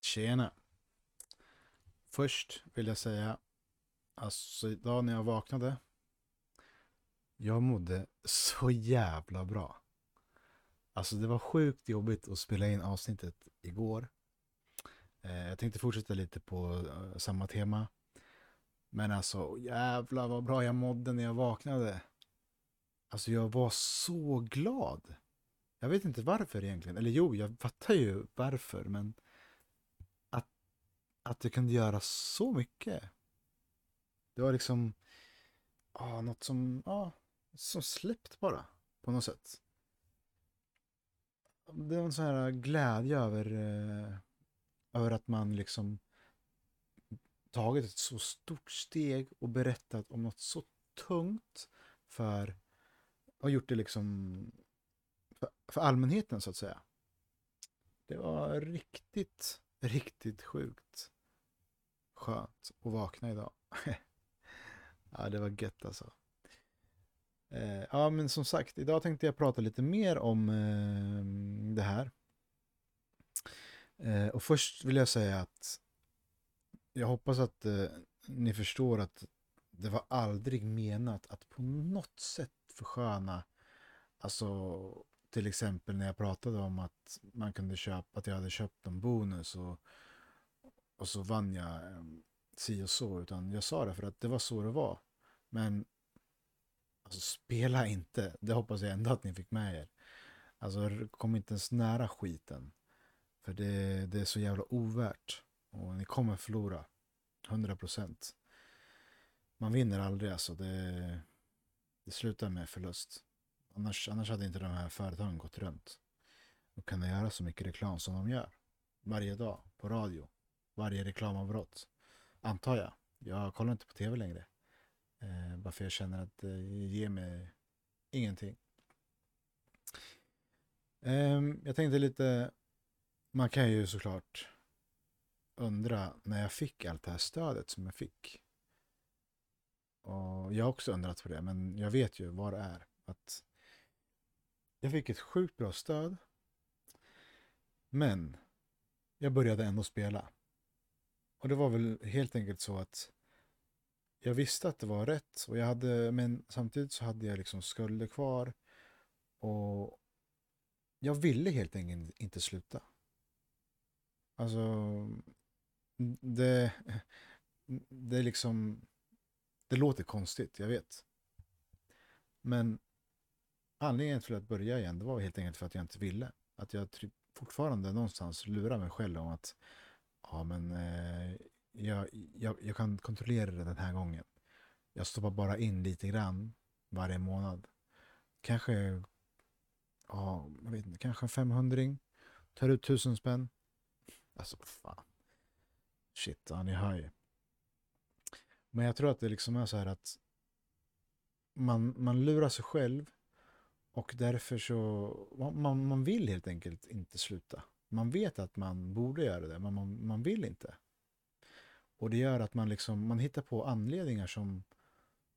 Tjena. Först vill jag säga, alltså idag när jag vaknade, jag mådde så jävla bra. Alltså det var sjukt jobbigt att spela in avsnittet igår. Eh, jag tänkte fortsätta lite på eh, samma tema. Men alltså jävla vad bra jag mådde när jag vaknade. Alltså jag var så glad. Jag vet inte varför egentligen. Eller jo, jag fattar ju varför. Men att det kunde göra så mycket. Det var liksom ah, något som, ah, som släppt bara på något sätt. Det var en sån här glädje över, eh, över att man liksom tagit ett så stort steg och berättat om något så tungt för och gjort det liksom för, för allmänheten så att säga. Det var riktigt, riktigt sjukt skönt att vakna idag. ja, det var gött alltså. Eh, ja, men som sagt, idag tänkte jag prata lite mer om eh, det här. Eh, och först vill jag säga att jag hoppas att eh, ni förstår att det var aldrig menat att på något sätt försköna, alltså till exempel när jag pratade om att man kunde köpa, att jag hade köpt en bonus och, och så vann jag ehm, si och så, utan jag sa det för att det var så det var. Men alltså spela inte, det hoppas jag ändå att ni fick med er. Alltså kom inte ens nära skiten. För det, det är så jävla ovärt. Och ni kommer förlora. 100 procent. Man vinner aldrig alltså. Det, det slutar med förlust. Annars, annars hade inte de här företagen gått runt. Och kunnat göra så mycket reklam som de gör. Varje dag på radio. Varje reklamavbrott. Antar jag. Jag kollar inte på tv längre. Eh, bara för jag känner att det ger mig ingenting. Eh, jag tänkte lite, man kan ju såklart undra när jag fick allt det här stödet som jag fick. Och jag har också undrat på det, men jag vet ju vad det är. Att jag fick ett sjukt bra stöd. Men jag började ändå spela. Och det var väl helt enkelt så att jag visste att det var rätt. Och jag hade, men samtidigt så hade jag liksom skulder kvar. Och jag ville helt enkelt inte sluta. Alltså, det, det är liksom, det låter konstigt, jag vet. Men anledningen till att börja igen, det var helt enkelt för att jag inte ville. Att jag fortfarande någonstans lurar mig själv om att ja, men eh, jag, jag, jag kan kontrollera det den här gången. Jag stoppar bara in lite grann varje månad. Kanske, ja, jag vet inte, kanske 500 Tar ut tusen spänn. Alltså, fan. Shit, ja, ni hör ju. Men jag tror att det liksom är så här att man, man lurar sig själv och därför så, man, man vill helt enkelt inte sluta. Man vet att man borde göra det, men man, man vill inte. Och det gör att man liksom, man hittar på anledningar som,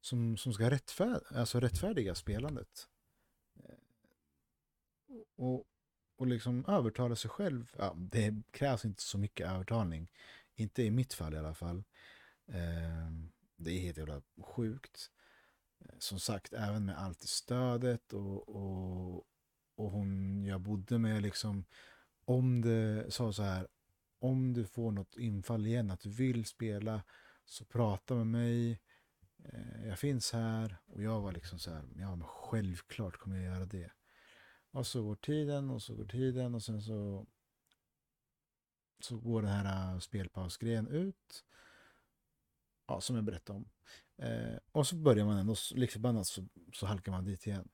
som, som ska rättfärdiga, alltså rättfärdiga spelandet. Eh, och, och liksom övertala sig själv. Ja, det krävs inte så mycket övertalning. Inte i mitt fall i alla fall. Eh, det är helt jävla sjukt. Som sagt, även med allt stödet och, och, och hon jag bodde med liksom. Om det sa så här, om du får något infall igen, att du vill spela, så prata med mig. Eh, jag finns här och jag var liksom så här, ja men självklart kommer jag göra det. Och så går tiden och så går tiden och sen så så går den här äh, spelpausgrejen ut. Ja, som jag berättade om. Eh, och så börjar man ändå, lik liksom så, så halkar man dit igen.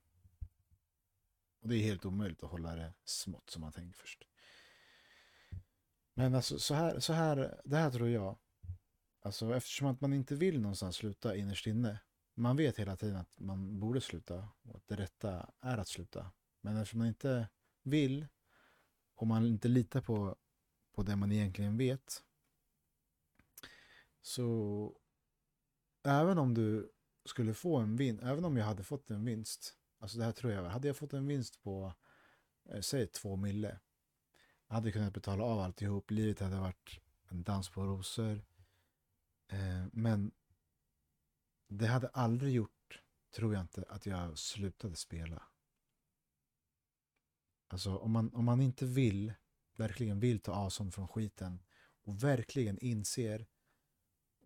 Och det är helt omöjligt att hålla det smått som man tänker först. Men alltså så här, så här, det här tror jag. Alltså eftersom att man inte vill någonstans sluta innerst inne. Man vet hela tiden att man borde sluta och att det rätta är att sluta. Men eftersom man inte vill och man inte litar på på det man egentligen vet. Så även om du skulle få en vinst, även om jag hade fått en vinst, alltså det här tror jag, hade jag fått en vinst på, eh, säg två mille, Jag hade kunnat betala av alltihop. Livet hade varit en dans på rosor. Eh, men det hade aldrig gjort, tror jag inte, att jag slutade spela. Alltså om man, om man inte vill, verkligen vill ta avstånd från skiten och verkligen inser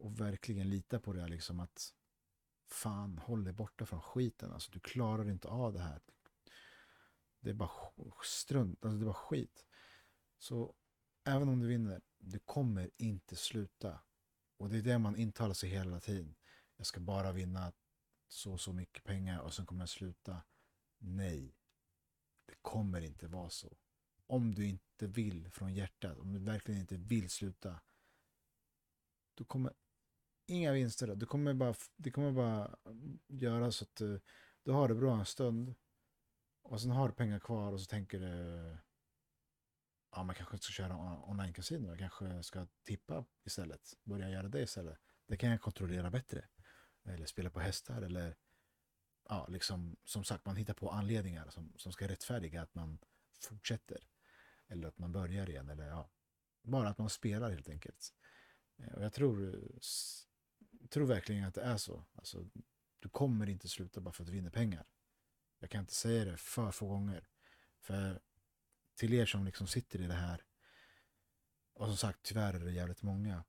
och verkligen lita på det liksom att fan, håll dig borta från skiten. Alltså du klarar inte av det här. Det är bara strunt, alltså det är bara skit. Så även om du vinner, du kommer inte sluta. Och det är det man intalar sig hela tiden. Jag ska bara vinna så och så mycket pengar och sen kommer jag sluta. Nej, det kommer inte vara så. Om du inte vill från hjärtat, om du verkligen inte vill sluta, då kommer inga vinster. Du kommer bara, det kommer bara mm, göra så att du, du har det bra en stund och sen har du pengar kvar och så tänker du ja, man kanske inte ska köra online-casino. Jag kanske ska tippa istället. Börja göra det istället. Det kan jag kontrollera bättre. Eller spela på hästar eller ja, liksom, som sagt, man hittar på anledningar som, som ska rättfärdiga att man fortsätter. Eller att man börjar igen. Eller ja, bara att man spelar helt enkelt. Eh, och jag tror, eh, tror verkligen att det är så. Alltså, du kommer inte sluta bara för att du vinner pengar. Jag kan inte säga det för få gånger. För till er som liksom sitter i det här och som sagt tyvärr är det jävligt många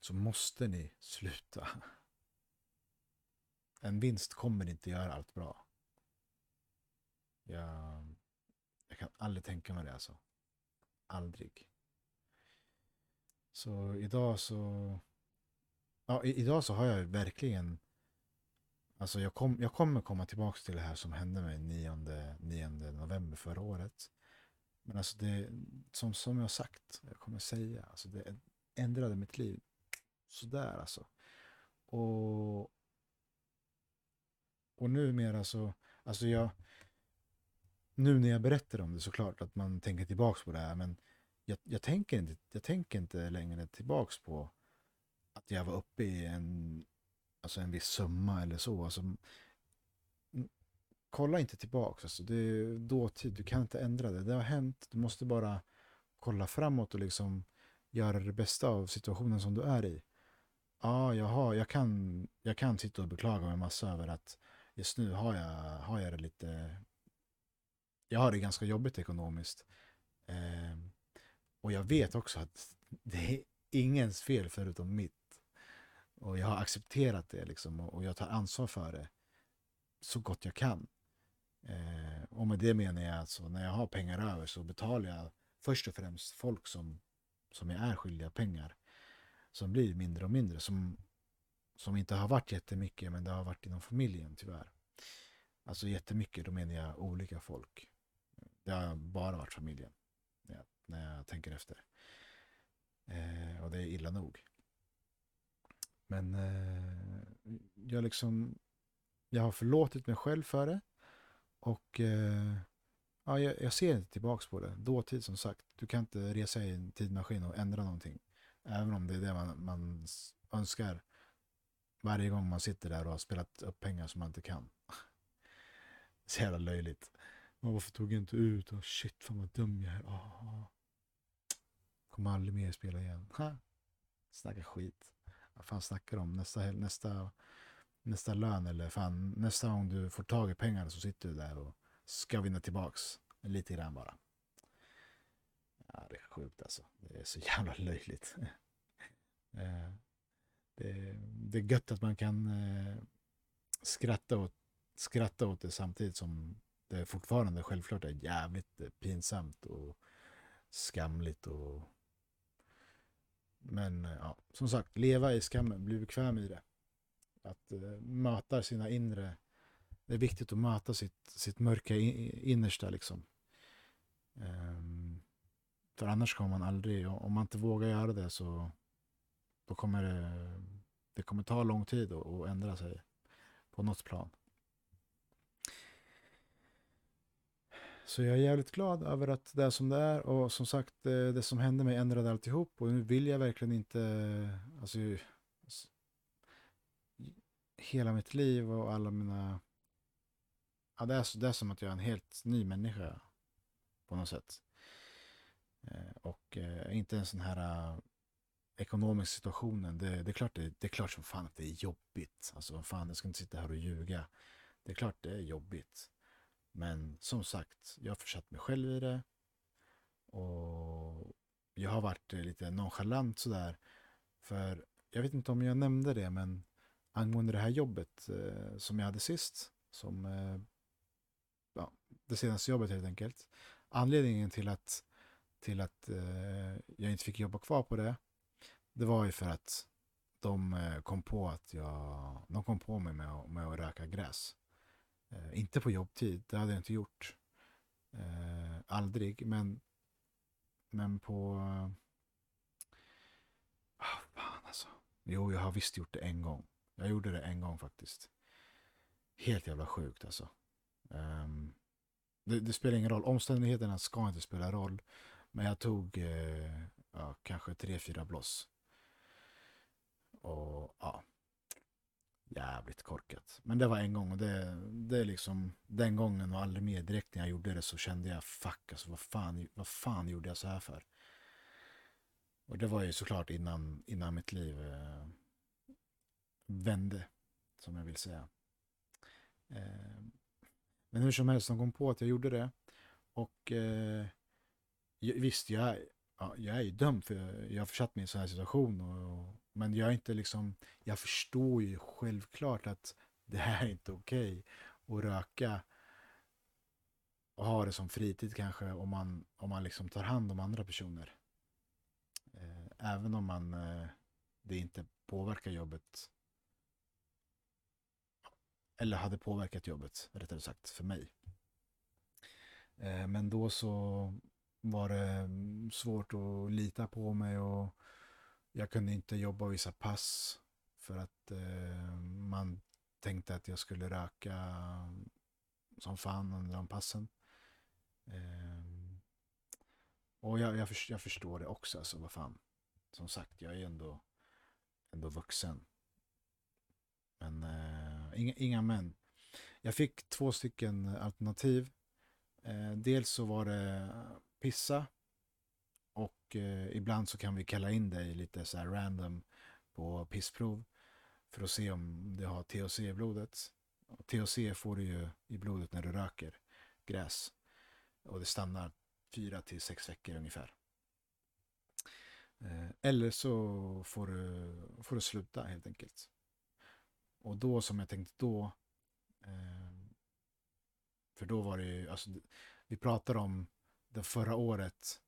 så måste ni sluta. En vinst kommer inte göra allt bra. Jag, jag kan aldrig tänka mig det alltså. Aldrig. Så idag så... Ja, idag så har jag verkligen... Alltså jag, kom, jag kommer komma tillbaka till det här som hände mig 9, 9 november förra året. Men alltså det, som, som jag sagt, jag kommer säga, alltså det ändrade mitt liv. Sådär alltså. Och, och numera så, alltså jag, nu när jag berättar om det såklart att man tänker tillbaks på det här, men jag, jag, tänker, inte, jag tänker inte längre tillbaks på att jag var uppe i en, alltså en viss summa eller så. Alltså, kolla inte tillbaka. Alltså, det är dåtid, du kan inte ändra det. Det har hänt, du måste bara kolla framåt och liksom göra det bästa av situationen som du är i. Ja, jag, har, jag, kan, jag kan sitta och beklaga mig massa över att just nu har jag, har jag det lite... Jag har det ganska jobbigt ekonomiskt. Eh, och jag vet också att det är ingens fel förutom mitt. Och jag har accepterat det liksom och jag tar ansvar för det så gott jag kan. Eh, och med det menar jag alltså när jag har pengar över så betalar jag först och främst folk som, som jag är skyldiga pengar. Som blir mindre och mindre. Som, som inte har varit jättemycket men det har varit inom familjen tyvärr. Alltså jättemycket, då menar jag olika folk. Det har bara varit familjen. När jag, när jag tänker efter. Eh, och det är illa nog. Men eh, jag liksom jag har förlåtit mig själv för det. Och eh, ja, jag, jag, ser inte tillbaks på det. Dåtid som sagt. Du kan inte resa i en tidmaskin och ändra någonting. Även om det är det man, man önskar varje gång man sitter där och har spelat upp pengar som man inte kan. Så jävla löjligt. Men varför tog jag inte ut? Oh, shit, fan vad dum jag är. Oh. Kommer aldrig mer spela igen. Ha. Snacka skit. Vad fan snackar de? Nästa, nästa nästa lön eller fan nästa gång du får tag i pengar så sitter du där och ska vinna tillbaks lite grann bara. Ja, det är sjukt alltså. Det är så jävla löjligt. Eh, det, det är gött att man kan eh, skratta åt, skratta åt det samtidigt som det fortfarande självklart är jävligt pinsamt och skamligt och men eh, ja, som sagt, leva i skammen, bli bekväm i det. Att uh, möta sina inre. Det är viktigt att möta sitt, sitt mörka innersta liksom. Um, för annars kommer man aldrig, om man inte vågar göra det så då kommer det, det kommer ta lång tid att ändra sig på något plan. Så jag är jävligt glad över att det är som det är och som sagt det, det som hände mig ändrade alltihop och nu vill jag verkligen inte, eh, alltså hela mitt liv och alla mina... Ja, det, är, det är som att jag är en helt ny människa på något sätt. Eh, och inte en sån här ekonomisk situationen. Det, det, är klart det, det, är klart som fan att det är jobbigt. Alltså fan, jag ska inte sitta här och ljuga. Det är klart det är jobbigt. Men som sagt, jag har försatt mig själv i det. Och jag har varit eh, lite nonchalant sådär. För jag vet inte om jag nämnde det, men angående det här jobbet eh, som jag hade sist, som eh, ja, det senaste jobbet helt enkelt. Anledningen till att, till att eh, jag inte fick jobba kvar på det, det var ju för att de eh, kom på att jag, de kom på mig med, med att röka gräs. Eh, inte på jobbtid, det hade jag inte gjort. Eh, aldrig, men, men på... Oh, fan alltså. Jo, jag har visst gjort det en gång. Jag gjorde det en gång faktiskt. Helt jävla sjukt alltså. Um, det, det, spelar ingen roll. Omständigheterna ska inte spela roll. Men jag tog eh, ja, kanske tre, fyra bloss. Och ja, jävligt korkat. Men det var en gång och det, det är liksom den gången och aldrig mer direkt när jag gjorde det så kände jag fuck alltså vad fan, vad fan gjorde jag så här för? Och det var ju såklart innan, innan mitt liv eh, vände, som jag vill säga. Eh, men hur som helst, de kom på att jag gjorde det. Och eh, visst, jag, ja, jag är ju dömd för jag har försatt mig i en sån här situation. Och, men jag är inte liksom, jag förstår ju självklart att det här är inte okej okay. att röka och ha det som fritid kanske om man, om man liksom tar hand om andra personer. Eh, även om man, eh, det inte påverkar jobbet. Eller hade påverkat jobbet, rättare sagt, för mig. Eh, men då så var det mm, svårt att lita på mig och jag kunde inte jobba vissa pass för att eh, man tänkte att jag skulle röka mm, som fan under de passen. Eh, och jag, jag, jag, förstår det också, alltså vad fan. Som sagt, jag är ändå, ändå vuxen. Men eh, inga, inga men. Jag fick två stycken alternativ. Eh, dels så var det pissa. Och eh, ibland så kan vi kalla in dig lite så här random på pissprov. För att se om du har THC i blodet. Och THC får du ju i blodet när du röker gräs. Och det stannar fyra till sex veckor ungefär. Eh, eller så får du, får du sluta helt enkelt. Och då som jag tänkte då. Eh, för då var det ju, alltså, vi pratar om det förra året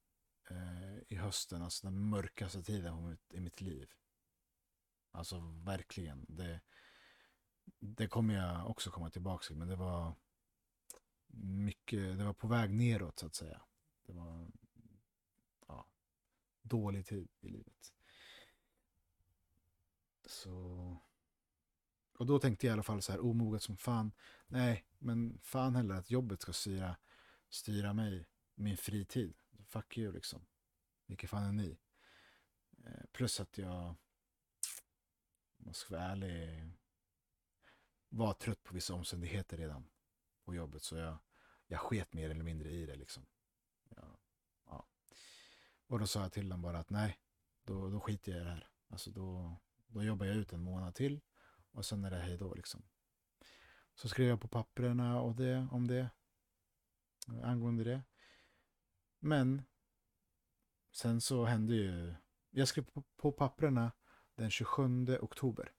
eh, i hösten, alltså den mörkaste tiden i mitt liv. Alltså verkligen. Det, det kommer jag också komma tillbaka till, men det var mycket, det var på väg neråt så att säga. Det var ja, dålig tid i livet. Så... Och då tänkte jag i alla fall så här omoget som fan. Nej, men fan heller att jobbet ska styra, styra mig min fritid. Fuck you liksom. Vilka fan är ni? Eh, plus att jag, om jag ska vara ärlig, var trött på vissa omständigheter redan på jobbet. Så jag, jag sket mer eller mindre i det liksom. Ja, ja. Och då sa jag till dem bara att nej, då, då skiter jag i det här. Alltså då, då jobbar jag ut en månad till och sen är det hej då liksom. Så skrev jag på papperna och det, om det, angående det. Men sen så hände ju, jag skrev på, på papperna den 27 oktober.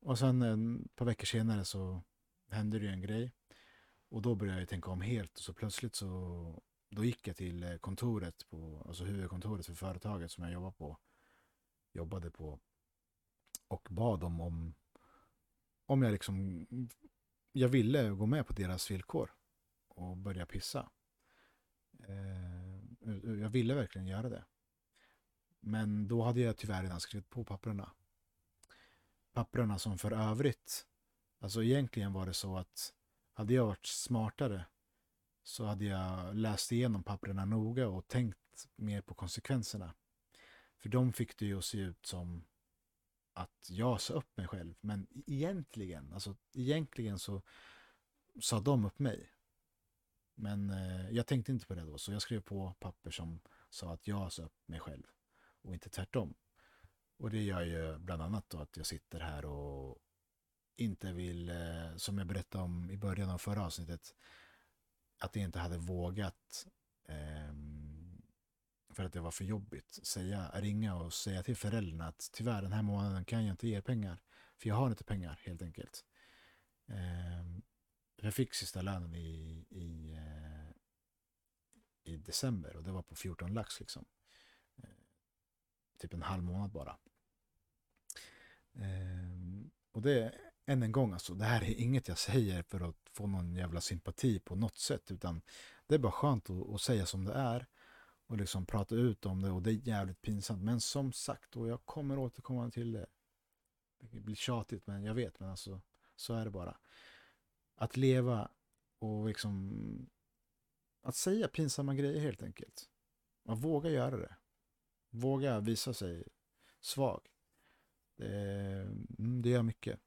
Och sen ett par veckor senare så hände det ju en grej. Och då började jag tänka om helt och så plötsligt så då gick jag till kontoret på, alltså huvudkontoret för företaget som jag jobbar på, jobbade på och bad dem om om jag liksom jag ville gå med på deras villkor och börja pissa. Eh, jag ville verkligen göra det. Men då hade jag tyvärr redan skrivit på papperna. Papperna som för övrigt, alltså egentligen var det så att hade jag varit smartare så hade jag läst igenom papperna noga och tänkt mer på konsekvenserna. För de fick det ju att se ut som att jag sa upp mig själv. Men egentligen, alltså egentligen så sa de upp mig. Men eh, jag tänkte inte på det då, så jag skrev på papper som sa att jag sa upp mig själv och inte tvärtom. Och det gör ju bland annat då att jag sitter här och inte vill, eh, som jag berättade om i början av förra avsnittet, att jag inte hade vågat eh, för att det var för jobbigt. Säga, ringa och säga till föräldrarna att tyvärr den här månaden kan jag inte ge pengar. För jag har inte pengar helt enkelt. Ehm, jag fick sista lönen i, i, eh, i december och det var på 14 lax liksom. Eh, typ en halv månad bara. Eh, och det, än en gång alltså, det här är inget jag säger för att få någon jävla sympati på något sätt, utan det är bara skönt att, att säga som det är och liksom prata ut om det och det är jävligt pinsamt. Men som sagt, och jag kommer återkomma till det. Det blir tjatigt, men jag vet, men alltså så är det bara. Att leva och liksom att säga pinsamma grejer helt enkelt. Man vågar göra det. Våga visa sig svag. Det, mm, det gör mycket.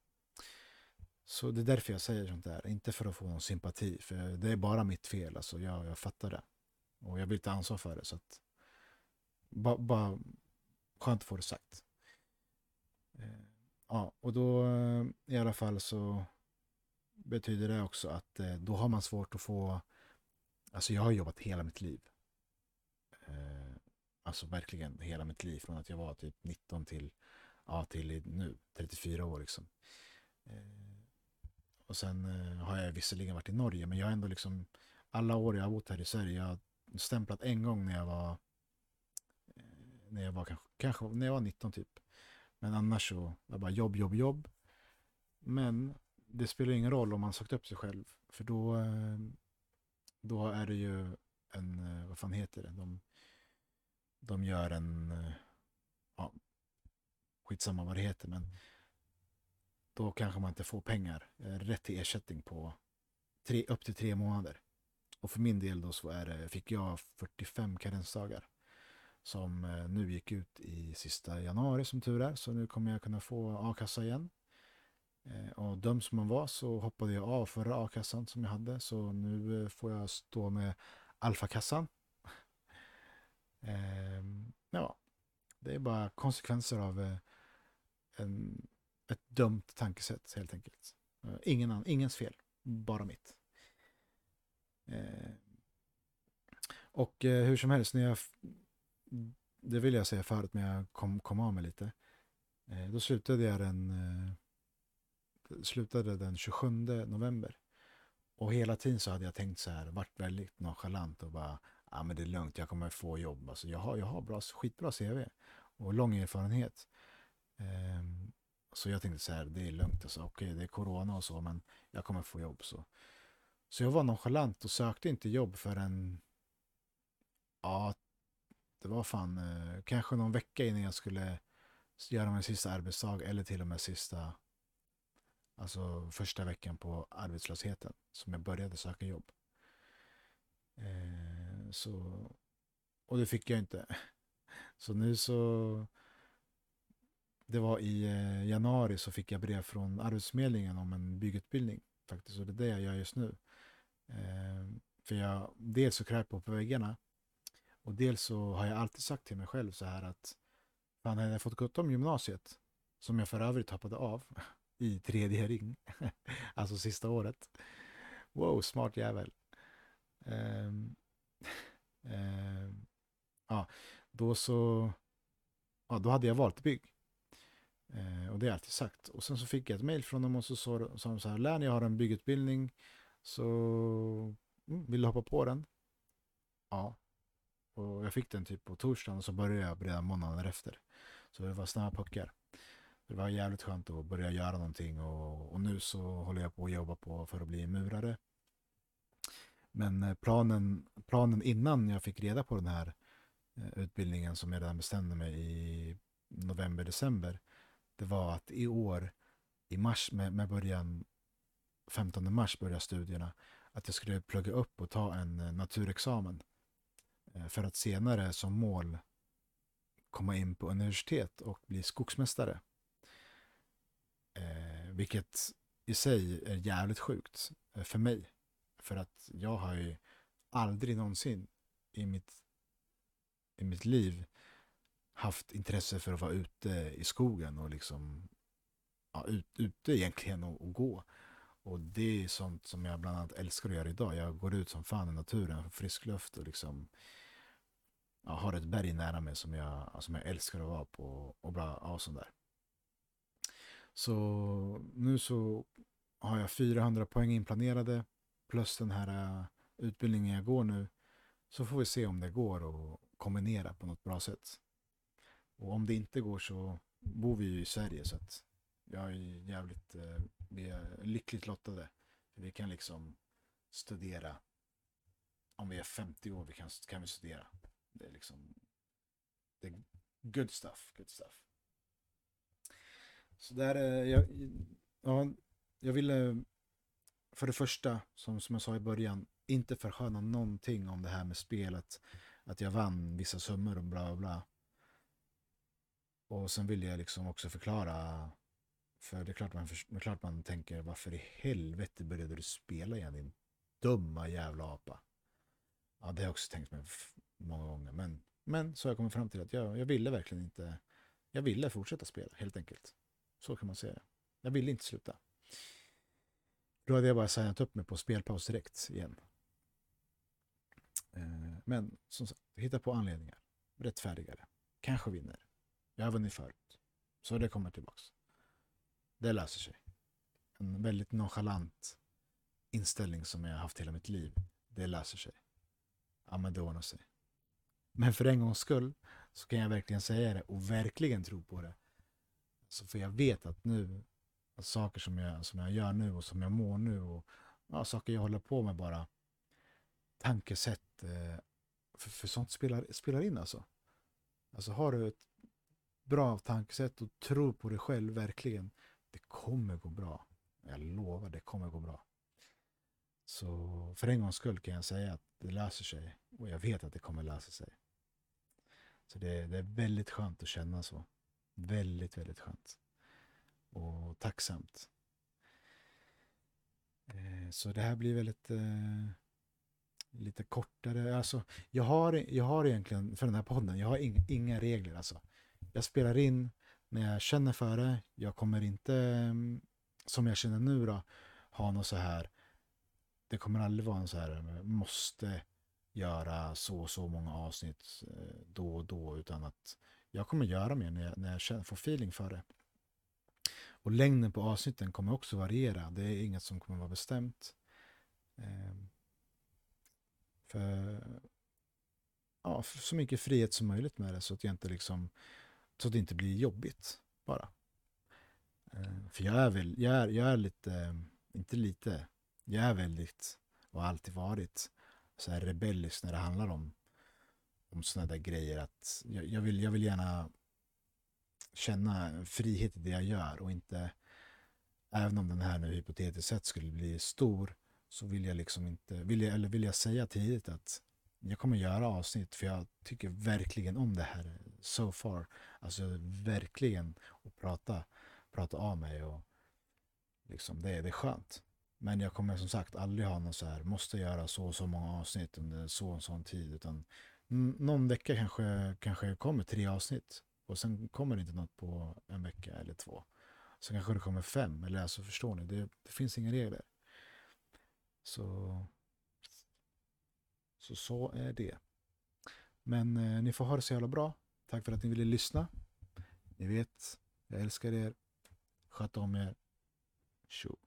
Så det är därför jag säger sånt där. Inte för att få någon sympati. För det är bara mitt fel. Alltså jag, jag fattar det. Och jag vill ta ansvar för det. Så att, bara, bara skönt att få det sagt. Eh, ja, och då eh, i alla fall så betyder det också att eh, då har man svårt att få... Alltså jag har jobbat hela mitt liv. Eh, alltså verkligen hela mitt liv. Från att jag var typ 19 till, ja, till nu, 34 år liksom. Eh, och sen eh, har jag visserligen varit i Norge, men jag har ändå liksom alla år jag har bott här i Sverige, jag har stämplat en gång när jag var eh, när jag var kanske, kanske när jag var 19 typ. Men annars så var bara jobb, jobb, jobb. Men det spelar ingen roll om man sagt upp sig själv. För då, eh, då är det ju en, eh, vad fan heter det? De, de gör en, eh, ja, skitsamma vad det heter, men då kanske man inte får pengar, rätt till ersättning på tre, upp till tre månader. Och för min del då så är det, fick jag 45 karensdagar som nu gick ut i sista januari som tur är. Så nu kommer jag kunna få a-kassa igen. Och döm som man var så hoppade jag av förra a-kassan som jag hade. Så nu eh, får jag stå med alfakassan. Ehm, ja, det är bara konsekvenser av eh, en, ett dumt tankesätt helt enkelt. Eh, ingen, annan, ingens fel, bara mitt. Ehm, och hur som helst, när jag, det vill jag säga förut, men jag kom, kom av mig lite. Då slutade jag den slutade den 27 november. Och hela tiden så hade jag tänkt så här, varit väldigt nonchalant och bara, ja men det är lugnt, jag kommer få jobb. Alltså jag har, jag har bra, skitbra CV och lång erfarenhet. Um, så jag tänkte så här, det är lugnt, alltså, okej det är corona och så, men jag kommer få jobb. Så, så jag var nonchalant och sökte inte jobb förrän, ja, det var fan eh, kanske någon vecka innan jag skulle göra min sista arbetsdag eller till och med sista Alltså första veckan på arbetslösheten som jag började söka jobb. Eh, så, och det fick jag inte. Så nu så det var i eh, januari så fick jag brev från Arbetsförmedlingen om en byggutbildning faktiskt och det är det jag gör just nu. Eh, för jag, dels så kröp på väggarna och dels så har jag alltid sagt till mig själv så här att fan hade jag fått gått om gymnasiet som jag för övrigt hoppade av i tredje ring. alltså sista året. Wow, smart jävel. Um, um, ja, då så, ja, då hade jag valt bygg. Uh, och det är alltid sagt. Och sen så fick jag ett mail från dem och så sa de så här, lär ni har en byggutbildning så mm, vill du hoppa på den? Ja. Och jag fick den typ på torsdagen och så började jag redan månaden efter. Så det var snabba puckar. Det var jävligt skönt att börja göra någonting och, och nu så håller jag på att jobba på för att bli murare. Men eh, planen, planen innan jag fick reda på den här eh, utbildningen som jag redan bestämde mig i november, december. Det var att i år, i mars med, med början 15 mars börjar studierna, att jag skulle plugga upp och ta en eh, naturexamen. För att senare som mål komma in på universitet och bli skogsmästare. Vilket i sig är jävligt sjukt eh, för mig. För att jag har ju aldrig någonsin i mitt, i mitt liv haft intresse för att vara ute i skogen och liksom ja, ut, ute egentligen och, och, gå. Och det är sånt som jag bland annat älskar att göra idag. Jag går ut som fan i naturen, frisk luft och liksom jag har ett berg nära mig som jag, som jag älskar att vara på och bla, ja, sånt där. Så nu så har jag 400 poäng inplanerade plus den här eh, utbildningen jag går nu. Så får vi se om det går att kombinera på något bra sätt. Och om det inte går så bor vi ju i Sverige så att jag är jävligt, eh, vi är lyckligt lottade. Vi kan liksom studera. Om vi är 50 år vi kan, kan vi studera. Det är liksom, det är good stuff, good stuff. Så där, eh, jag, ja, jag ville för det första, som, som jag sa i början, inte försköna någonting om det här med spelet. Att jag vann vissa summor och bla bla. Och sen vill jag liksom också förklara, för det är klart man, det är klart man tänker varför i helvete började du spela igen din dumma jävla apa. Ja, det har jag också tänkt mig många gånger. Men, men så har jag kommit fram till att jag, jag ville verkligen inte, jag ville fortsätta spela helt enkelt. Så kan man säga. det. Jag ville inte sluta. Då hade jag bara signat upp mig på spelpaus direkt igen. Eh, men som sagt, hitta på anledningar. Rättfärdigare. Kanske vinner. Jag har vunnit förut. Så det kommer tillbaks. Det löser sig. En väldigt nonchalant inställning som jag har haft hela mitt liv. Det löser sig. Ja, men det ordnar sig. Men för en gångs skull så kan jag verkligen säga det och verkligen tro på det. Så för jag vet att nu, att saker som jag, som jag gör nu och som jag mår nu och ja, saker jag håller på med bara, tankesätt, eh, för, för sånt spelar, spelar in alltså. Alltså har du ett bra tankesätt och tror på dig själv verkligen, det kommer gå bra. Jag lovar, det kommer gå bra. Så för en gångs skull kan jag säga att det löser sig och jag vet att det kommer lösa sig. Så det, det är väldigt skönt att känna så. Väldigt, väldigt skönt. Och tacksamt. Eh, så det här blir väldigt eh, lite kortare. Alltså, jag, har, jag har egentligen för den här podden, jag har inga, inga regler. Alltså. Jag spelar in när jag känner för det. Jag kommer inte, mm, som jag känner nu då, ha något så här. Det kommer aldrig vara en så här, måste göra så och så många avsnitt eh, då och då, utan att jag kommer göra mer när jag, när jag känner, får feeling för det. Och längden på avsnitten kommer också variera. Det är inget som kommer vara bestämt. Ehm, för, ja, för så mycket frihet som möjligt med det så att jag inte liksom så att det inte blir jobbigt bara. Ehm, för jag är väl, jag är, jag är lite, inte lite, jag är väldigt och har alltid varit så här rebellisk när det handlar om om sådana där grejer. att jag, jag, vill, jag vill gärna känna frihet i det jag gör och inte, även om den här nu hypotetiskt sett skulle bli stor, så vill jag liksom inte, vill jag, eller vill jag säga tidigt att jag kommer göra avsnitt för jag tycker verkligen om det här so far. Alltså verkligen att prata, prata av mig och liksom det, det är skönt. Men jag kommer som sagt aldrig ha något så här, måste göra så och så många avsnitt under så och sån tid, utan någon vecka kanske, kanske kommer tre avsnitt och sen kommer det inte något på en vecka eller två. Sen kanske det kommer fem, eller alltså förstår ni, det, det finns inga regler. Så, så så är det. Men eh, ni får ha det så jävla bra. Tack för att ni ville lyssna. Ni vet, jag älskar er. Sköt om er. Tjo.